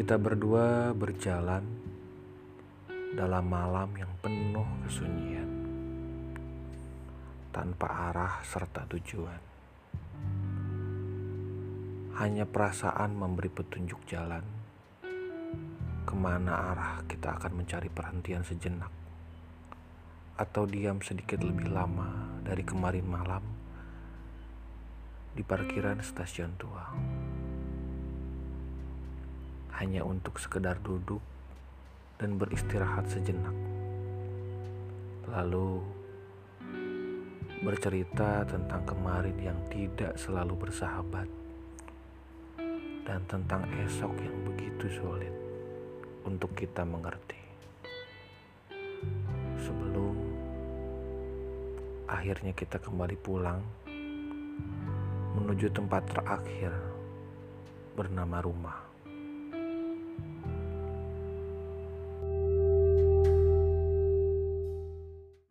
Kita berdua berjalan dalam malam yang penuh kesunyian, tanpa arah serta tujuan. Hanya perasaan memberi petunjuk jalan ke mana arah kita akan mencari perhentian sejenak, atau diam sedikit lebih lama dari kemarin malam di parkiran stasiun tua hanya untuk sekedar duduk dan beristirahat sejenak. Lalu bercerita tentang kemarin yang tidak selalu bersahabat dan tentang esok yang begitu sulit untuk kita mengerti. Sebelum akhirnya kita kembali pulang menuju tempat terakhir bernama rumah.